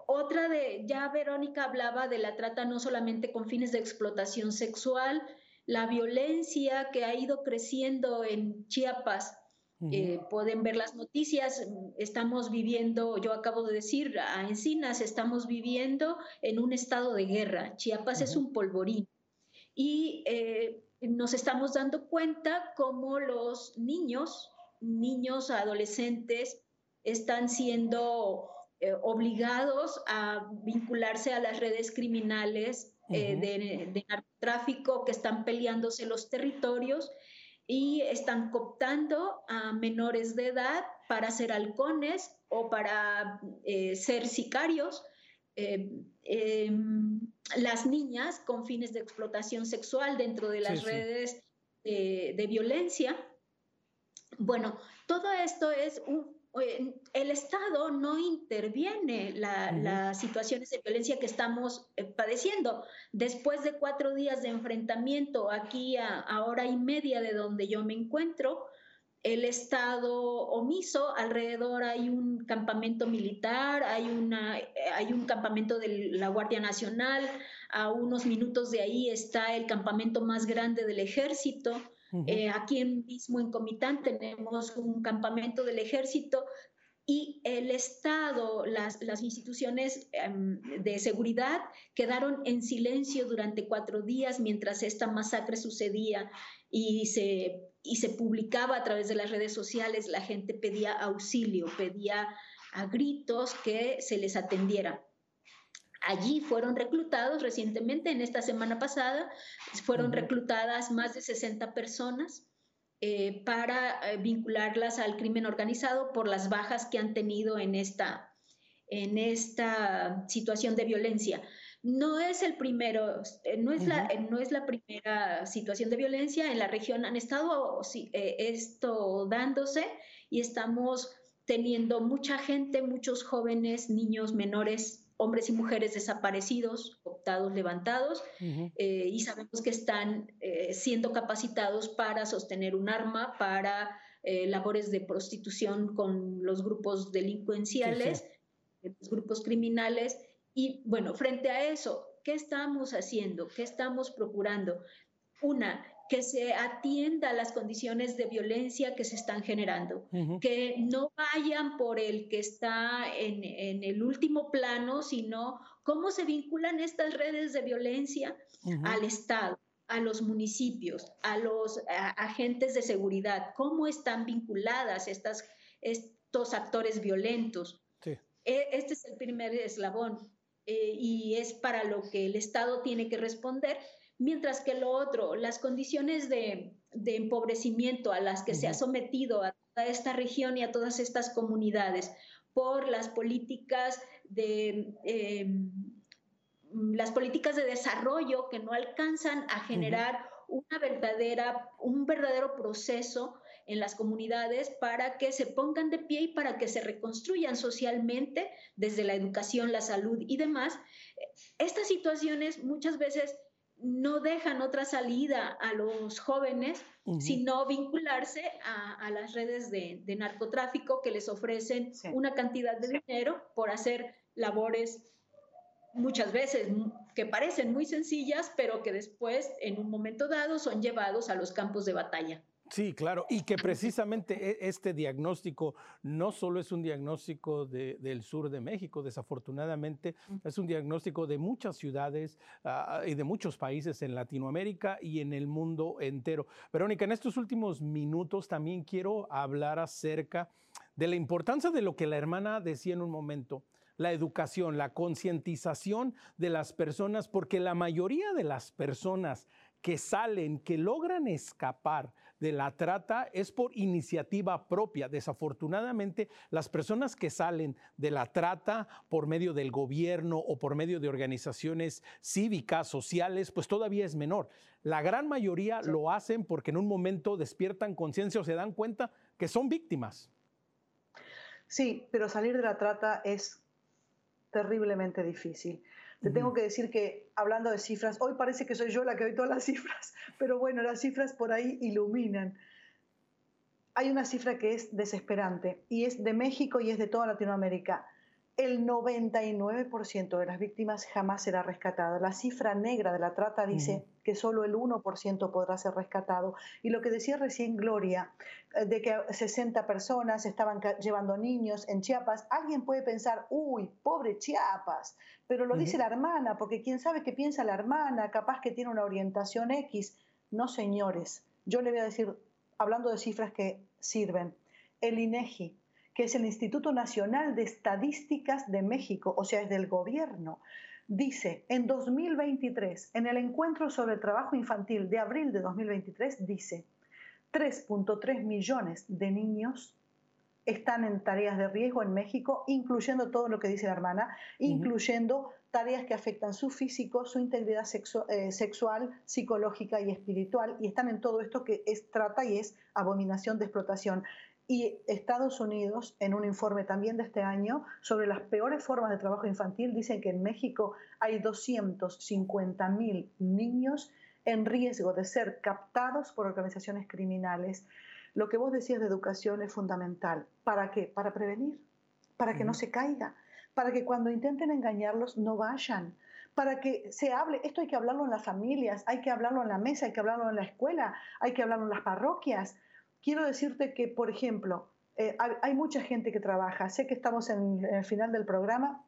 otra de, ya Verónica hablaba de la trata no solamente con fines de explotación sexual, la violencia que ha ido creciendo en Chiapas. Eh, pueden ver las noticias, estamos viviendo, yo acabo de decir, a Encinas estamos viviendo en un estado de guerra. Chiapas es un polvorín. Y eh, nos estamos dando cuenta cómo los niños, niños, adolescentes, están siendo eh, obligados a vincularse a las redes criminales eh, de, narcotráfico que están peleándose los territorios y están cooptando a menores de edad para ser halcones o para eh, ser sicarios. Em, las niñas con fines de explotación sexual dentro de las redes de violencia. Bueno, todo esto es un el Estado no interviene la, las situaciones de violencia que estamos eh, padeciendo. Después de cuatro días de enfrentamiento aquí a, hora y media de donde yo me encuentro, el Estado omiso, alrededor hay un campamento militar, hay, una, hay un campamento de la Guardia Nacional, a unos minutos de ahí está el campamento más grande del ejército. Eh, aquí mismo en Comitán tenemos un campamento del ejército y el Estado, las, las instituciones em, de seguridad quedaron en silencio durante cuatro días mientras esta masacre sucedía y se, y se publicaba a través de las redes sociales, la gente pedía auxilio, pedía a gritos que se les atendiera. Allí fueron reclutados recientemente, en esta semana pasada, fueron reclutadas más de 60 personas eh, para eh, vincularlas al crimen organizado por las bajas que han tenido en esta, en esta situación de violencia. No es el primero, eh, no es, la, no es la primera situación de violencia. En la región han estado esto dándose y estamos teniendo mucha gente, muchos jóvenes, niños menores hombres y mujeres desaparecidos, optados, levantados, eh, y sabemos que están eh, siendo capacitados para sostener un arma, para eh, labores de prostitución con los grupos delincuenciales, los grupos criminales. Y bueno, frente a eso, ¿qué estamos haciendo? ¿Qué estamos procurando? Una, que se atienda a las condiciones de violencia que se están generando, que no vayan por el que está en, el último plano, sino cómo se vinculan estas redes de violencia al Estado, a los municipios, a los agentes de seguridad, cómo están vinculadas estas, estos actores violentos. E, este es el primer eslabón eh, y es para lo que el Estado tiene que responder mientras que lo otro, las condiciones de, empobrecimiento a las que se ha sometido a toda esta región y a todas estas comunidades por las políticas de... Em, las políticas de desarrollo que no alcanzan a generar una verdadera, un verdadero proceso en las comunidades para que se pongan de pie y para que se reconstruyan socialmente desde la educación, la salud y demás. Estas situaciones muchas veces no dejan otra salida a los jóvenes, sino vincularse a, las redes de, narcotráfico que les ofrecen una cantidad de dinero por hacer labores muchas veces que parecen muy sencillas, pero que después, en un momento dado, son llevados a los campos de batalla. Sí, claro, y que precisamente e, este diagnóstico no solo es un diagnóstico del sur de México, desafortunadamente es un diagnóstico de muchas ciudades ah, y de muchos países en Latinoamérica y en el mundo entero. Verónica, en estos últimos minutos también quiero hablar acerca de la importancia de lo que la hermana decía en un momento, la educación, la concientización de las personas, porque la mayoría de las personas que salen, que logran escapar de la trata es por iniciativa propia. Desafortunadamente, las personas que salen de la trata por medio del gobierno o por medio de organizaciones cívicas, sociales, pues todavía es menor. La gran mayoría lo hacen porque en un momento despiertan conciencia o se dan cuenta que son víctimas. Sí, pero salir de la trata es terriblemente difícil. Te tengo que decir que hablando de cifras, hoy parece que soy yo la que doy todas las cifras, pero bueno, las cifras por ahí iluminan. Hay una cifra que es desesperante y es de México y es de toda Latinoamérica el 99% de las víctimas jamás será rescatado. La cifra negra de la trata dice que solo el 1% podrá ser rescatado. Y lo que decía recién Gloria, eh, de que 60 personas estaban llevando niños en Chiapas, alguien puede pensar, uy, pobre Chiapas, pero lo dice la hermana, porque quién sabe qué piensa la hermana, capaz que tiene una orientación X. No, señores, yo le voy a decir, hablando de cifras que sirven, el INEGI que es el Instituto Nacional de Estadísticas de México, o sea, es del gobierno, dice, en 2023, en el encuentro sobre el trabajo infantil de abril de 2023, dice, 3.3 millones de niños están en tareas de riesgo en México, incluyendo todo lo que dice la hermana, incluyendo tareas que afectan su físico, su integridad eh, sexual, psicológica y espiritual, y están en todo esto que es trata y es abominación de explotación. Y Estados Unidos, en un informe también de este año sobre las peores formas de trabajo infantil, dicen que en México hay 250 mil niños en riesgo de ser captados por organizaciones criminales. Lo que vos decías de educación es fundamental. ¿Para qué? Para prevenir, para que no se caiga, para que cuando intenten engañarlos no vayan, para que se hable, esto hay que hablarlo en las familias, hay que hablarlo en la mesa, hay que hablarlo en la escuela, hay que hablarlo en las parroquias, quiero decirte que, por ejemplo, eh, hay, mucha gente que trabaja. Sé que estamos en, el final del programa.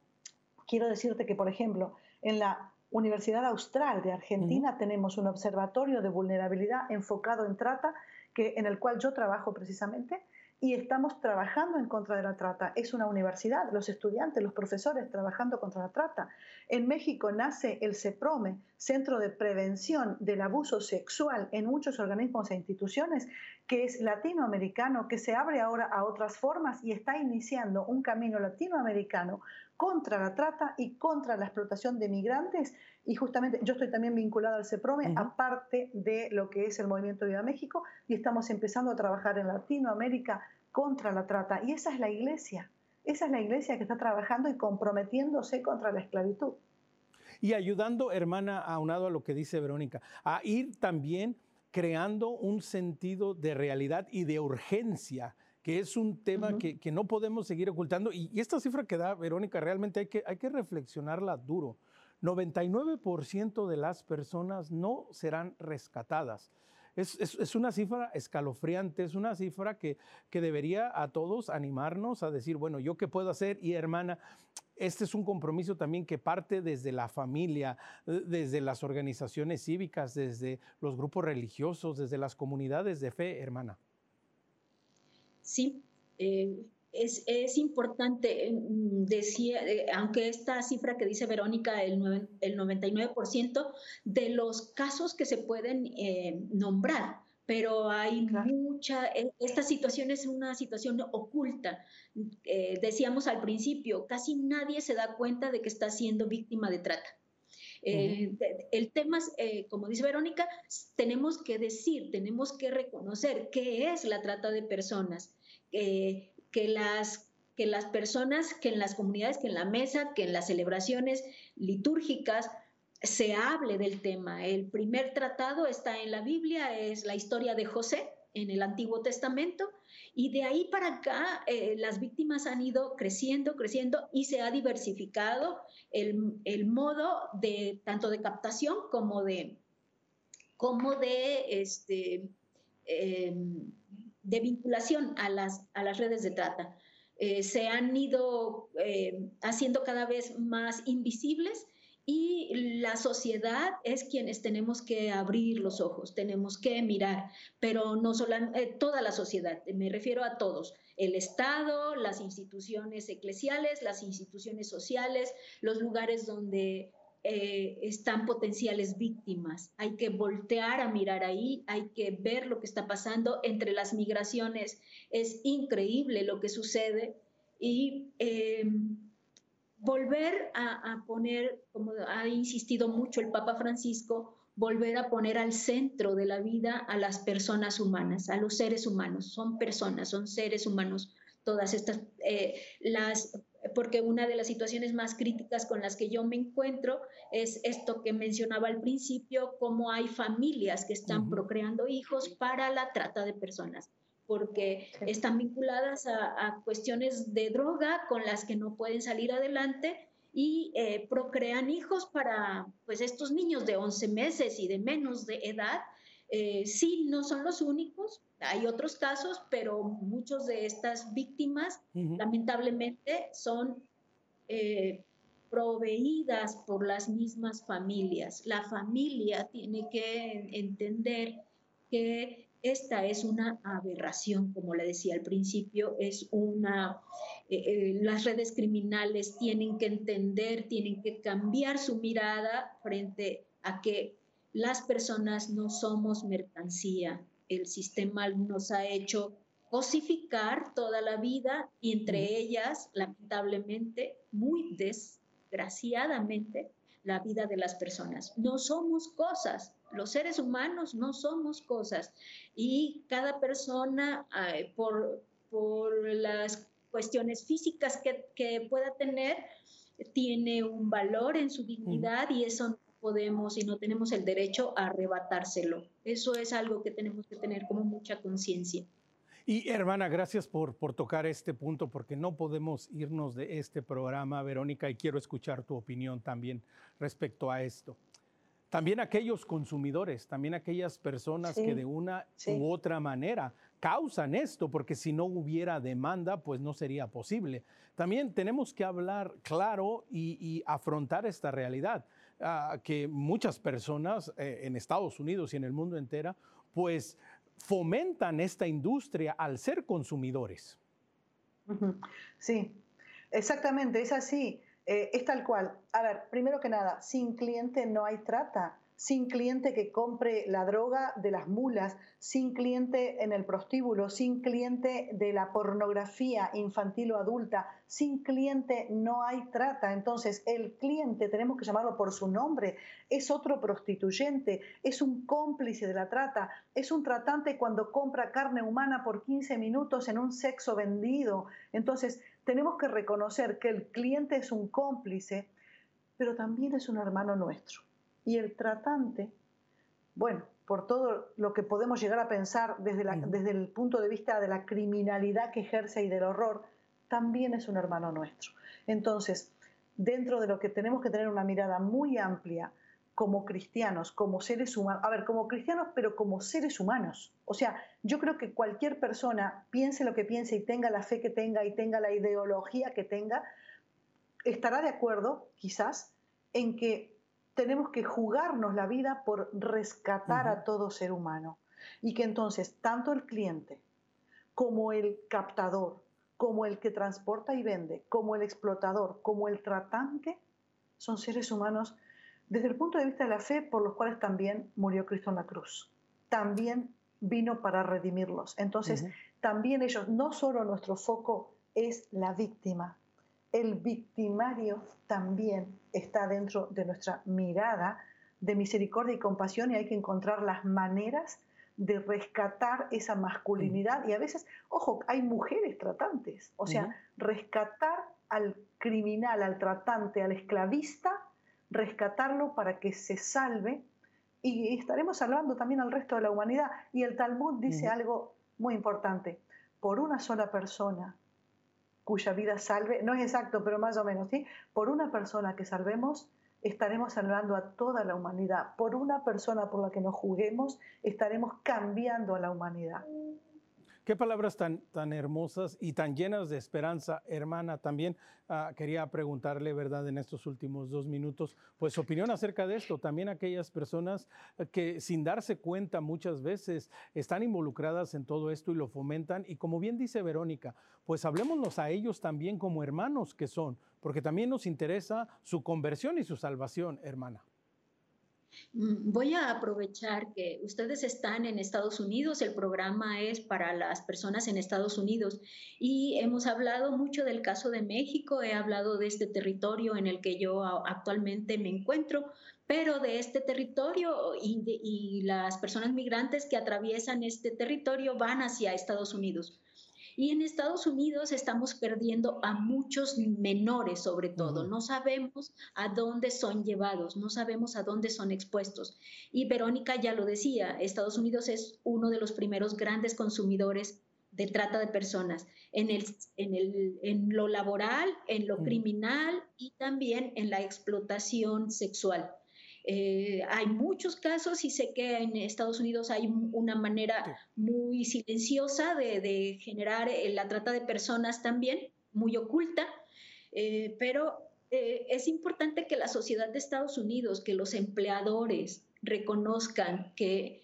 Quiero decirte que, por ejemplo, en la Universidad Austral de Argentina tenemos un observatorio de vulnerabilidad enfocado en trata, que, en el cual yo trabajo precisamente, y estamos trabajando en contra de la trata. Es una universidad, los estudiantes, los profesores trabajando contra la trata. En México nace el CEPROME, Centro de Prevención del Abuso Sexual en muchos organismos e instituciones, que es latinoamericano, que se abre ahora a otras formas y está iniciando un camino latinoamericano contra la trata y contra la explotación de migrantes. Y justamente yo estoy también vinculado al CEPROME, aparte de lo que es el Movimiento Viva México, y estamos empezando a trabajar en Latinoamérica contra la trata. Y esa es la iglesia, esa es la iglesia que está trabajando y comprometiéndose contra la esclavitud. Y ayudando, hermana, aunado a lo que dice Verónica, a ir también creando un sentido de realidad y de urgencia que es un tema que, no podemos seguir ocultando. Y, esta cifra que da Verónica, realmente hay que, hay que reflexionarla duro. 99% de las personas no serán rescatadas. Es, una cifra escalofriante, es una cifra que, que debería a todos animarnos a decir, bueno, ¿yo qué puedo hacer? Y hermana, este es un compromiso también que parte desde la familia, eh, desde las organizaciones cívicas, desde los grupos religiosos, desde las comunidades de fe, hermana. Sí, eh, es, es, importante, mm, decía, eh, aunque esta cifra que dice Verónica, el, el 99% de los casos que se pueden eh, nombrar, pero hay mucha, e, esta situación es una situación oculta. Eh, decíamos al principio, casi nadie se da cuenta de que está siendo víctima de trata. el tema, como dice Verónica, tenemos que decir, tenemos que reconocer qué es la trata de personas que las, que las personas, que en las comunidades, que en la mesa, que en las celebraciones litúrgicas se hable del tema. El primer tratado está en la Biblia, es la historia de José en el Antiguo Testamento, y de ahí para acá eh, las víctimas han ido creciendo, creciendo y se ha diversificado el, modo de tanto de captación como de, como de este, em, de vinculación a las, a las redes de trata. Eh, se han ido eh, haciendo cada vez más invisibles y la sociedad es quienes tenemos que abrir los ojos, tenemos que mirar, pero no solo eh, toda la sociedad, me refiero a todos, el Estado, las instituciones eclesiales, las instituciones sociales, los lugares donde eh, están potenciales víctimas. Hay que voltear a mirar ahí, hay que ver lo que está pasando entre las migraciones. Es increíble lo que sucede y em, volver a, poner, como ha insistido mucho el Papa Francisco, volver a poner al centro de la vida a las personas humanas, a los seres humanos. Son personas, son seres humanos. Todas estas, eh, las porque una de las situaciones más críticas con las que yo me encuentro es esto que mencionaba al principio, cómo hay familias que están procreando hijos para la trata de personas, porque están vinculadas a, cuestiones de droga con las que no pueden salir adelante y eh, procrean hijos para pues estos niños de 11 meses y de menos de edad. Eh, sí, no son los únicos, hay otros casos, pero muchos de estas víctimas lamentablemente son eh, proveídas por las mismas familias. La familia tiene que entender que esta es una aberración, como le decía al principio, es una, eh, eh, las redes criminales tienen que entender, tienen que cambiar su mirada frente a que las personas no somos mercancía, el sistema nos ha hecho cosificar toda la vida y entre ellas, lamentablemente, muy desgraciadamente, la vida de las personas. No somos cosas, los seres humanos no somos cosas. Y cada persona por, por, las cuestiones físicas que, que, pueda tener tiene un valor en su dignidad y eso podemos y no tenemos el derecho a arrebatárselo. Eso es algo que tenemos que tener como mucha conciencia. Y hermana, gracias por, por tocar este punto, porque no podemos irnos de este programa, Verónica, y quiero escuchar tu opinión también respecto a esto. También aquellos consumidores, también aquellas personas que de una u otra manera causan esto, porque si no hubiera demanda, pues no sería posible. También tenemos que hablar claro y, y afrontar esta realidad. Que muchas personas eh, en Estados Unidos y en el mundo entero, pues fomentan esta industria al ser consumidores. Sí, exactamente, es así, eh, es tal cual. A ver, primero que nada, sin cliente no hay trata, sin cliente que compre la droga de las mulas, sin cliente en el prostíbulo, sin cliente de la pornografía infantil o adulta, sin cliente no hay trata. Entonces, el cliente, tenemos que llamarlo por su nombre, es otro prostituyente, es un cómplice de la trata, es un tratante cuando compra carne humana por 15 minutos en un sexo vendido. Entonces, tenemos que reconocer que el cliente es un cómplice, pero también es un hermano nuestro. Y el tratante, bueno, por todo lo que podemos llegar a pensar desde, desde el punto de vista de la criminalidad que ejerce y del horror, también es un hermano nuestro. Entonces, dentro de lo que tenemos que tener una mirada muy amplia como cristianos, como seres humanos, a ver, como cristianos, pero como seres humanos. O sea, yo creo que cualquier persona, piense lo que piense y tenga la fe que tenga y tenga la ideología que tenga, estará de acuerdo, quizás, en que tenemos que jugarnos la vida por rescatar a todo ser humano. Y que entonces tanto el cliente como el captador, como el que transporta y vende, como el explotador, como el tratante, son seres humanos desde el punto de vista de la fe por los cuales también murió Cristo en la cruz. También vino para redimirlos. Entonces, también ellos, no solo nuestro foco es la víctima, el victimario también está dentro de nuestra mirada de misericordia y compasión y hay que encontrar las maneras de rescatar esa masculinidad. Y a veces, ojo, hay mujeres tratantes. O sea, rescatar al criminal, al tratante, al esclavista, rescatarlo para que se salve y estaremos salvando también al resto de la humanidad. Y el Talmud dice algo muy importante. Por una sola persona cuya vida salve, no es exacto, pero más o menos, ¿sí? Por una persona que salvemos, estaremos salvando a toda la humanidad. Por una persona por la que nos juguemos, estaremos cambiando a la humanidad. Qué palabras tan, tan hermosas y tan llenas de esperanza, hermana. También ah, quería preguntarle, ¿verdad?, en estos últimos dos minutos, pues opinión acerca de esto. También aquellas personas que sin darse cuenta muchas veces están involucradas en todo esto y lo fomentan. Y como bien dice Verónica, pues hablemosnos a ellos también como hermanos que son, porque también nos interesa su conversión y su salvación, hermana. Mm, voy a aprovechar que ustedes están en Estados Unidos, el programa es para las personas en Estados Unidos y hemos hablado mucho del caso de México, he hablado de este territorio en el que yo actualmente me encuentro, pero de este territorio y, y las personas migrantes que atraviesan este territorio van hacia Estados Unidos. Y en Estados Unidos estamos perdiendo a muchos menores, sobre todo. No sabemos a dónde son llevados, no sabemos a dónde son expuestos. Y Verónica ya lo decía, Estados Unidos es uno de los primeros grandes consumidores de trata de personas en, el, en, el, en lo laboral, en lo criminal y también en la explotación sexual. Eh, hay muchos casos y sé que en Estados Unidos hay una manera muy silenciosa de, generar eh, la trata de personas también, muy oculta, eh, pero es importante que la sociedad de Estados Unidos, que los empleadores reconozcan que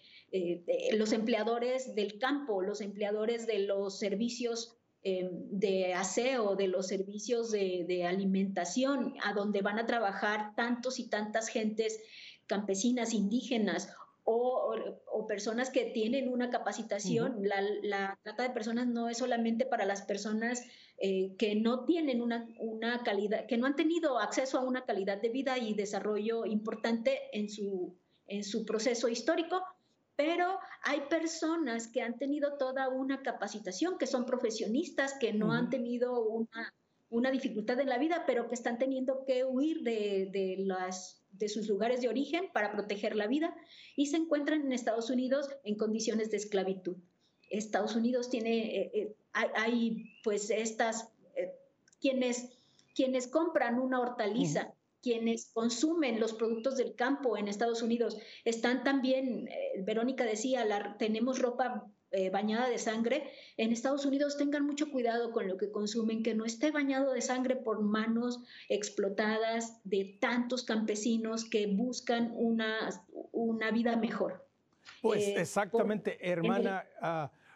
los empleadores del campo, los empleadores de los servicios de aseo, de los servicios de, alimentación, a donde van a trabajar tantos y tantas gentes campesinas, indígenas o, personas que tienen una capacitación. la, trata de personas no es solamente para las personas eh, que no tienen una, una, calidad, que no han tenido acceso a una calidad de vida y desarrollo importante en su, en su proceso histórico, pero hay personas que han tenido toda una capacitación, que son profesionistas, que no han tenido una, una, dificultad en la vida, pero que están teniendo que huir de, de las de sus lugares de origen para proteger la vida y se encuentran en Estados Unidos en condiciones de esclavitud. Estados Unidos tiene, eh, eh, hay, pues estas, eh, quienes, quienes compran una hortaliza, quienes consumen los productos del campo en Estados Unidos, están también, Verónica decía, la, tenemos ropa eh, bañada de sangre, en Estados Unidos tengan mucho cuidado con lo que consumen, que no esté bañado de sangre por manos explotadas de tantos campesinos que buscan una, una vida mejor. Pues eh, exactamente, hermana.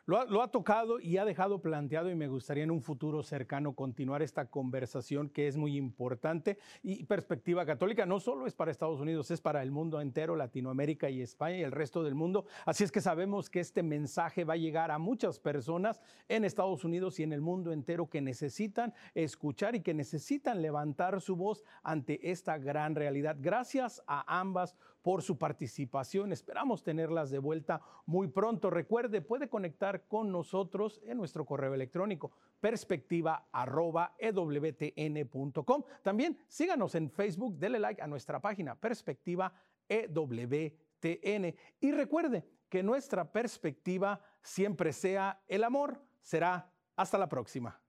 Lo ha, tocado y ha dejado planteado y me gustaría en un futuro cercano continuar esta conversación que es muy importante y perspectiva católica no solo es para Estados Unidos, es para el mundo entero, Latinoamérica y España y el resto del mundo. Así es que sabemos que este mensaje va a llegar a muchas personas en Estados Unidos y en el mundo entero que necesitan escuchar y que necesitan levantar su voz ante esta gran realidad. Gracias a ambas por su participación. Esperamos tenerlas de vuelta muy pronto. Recuerde, puede conectar con nosotros en nuestro correo electrónico perspectiva.ewtn.com. También síganos en Facebook, dele like a nuestra página Perspectiva EWTN. Y recuerde que nuestra perspectiva siempre sea el amor. Será hasta la próxima.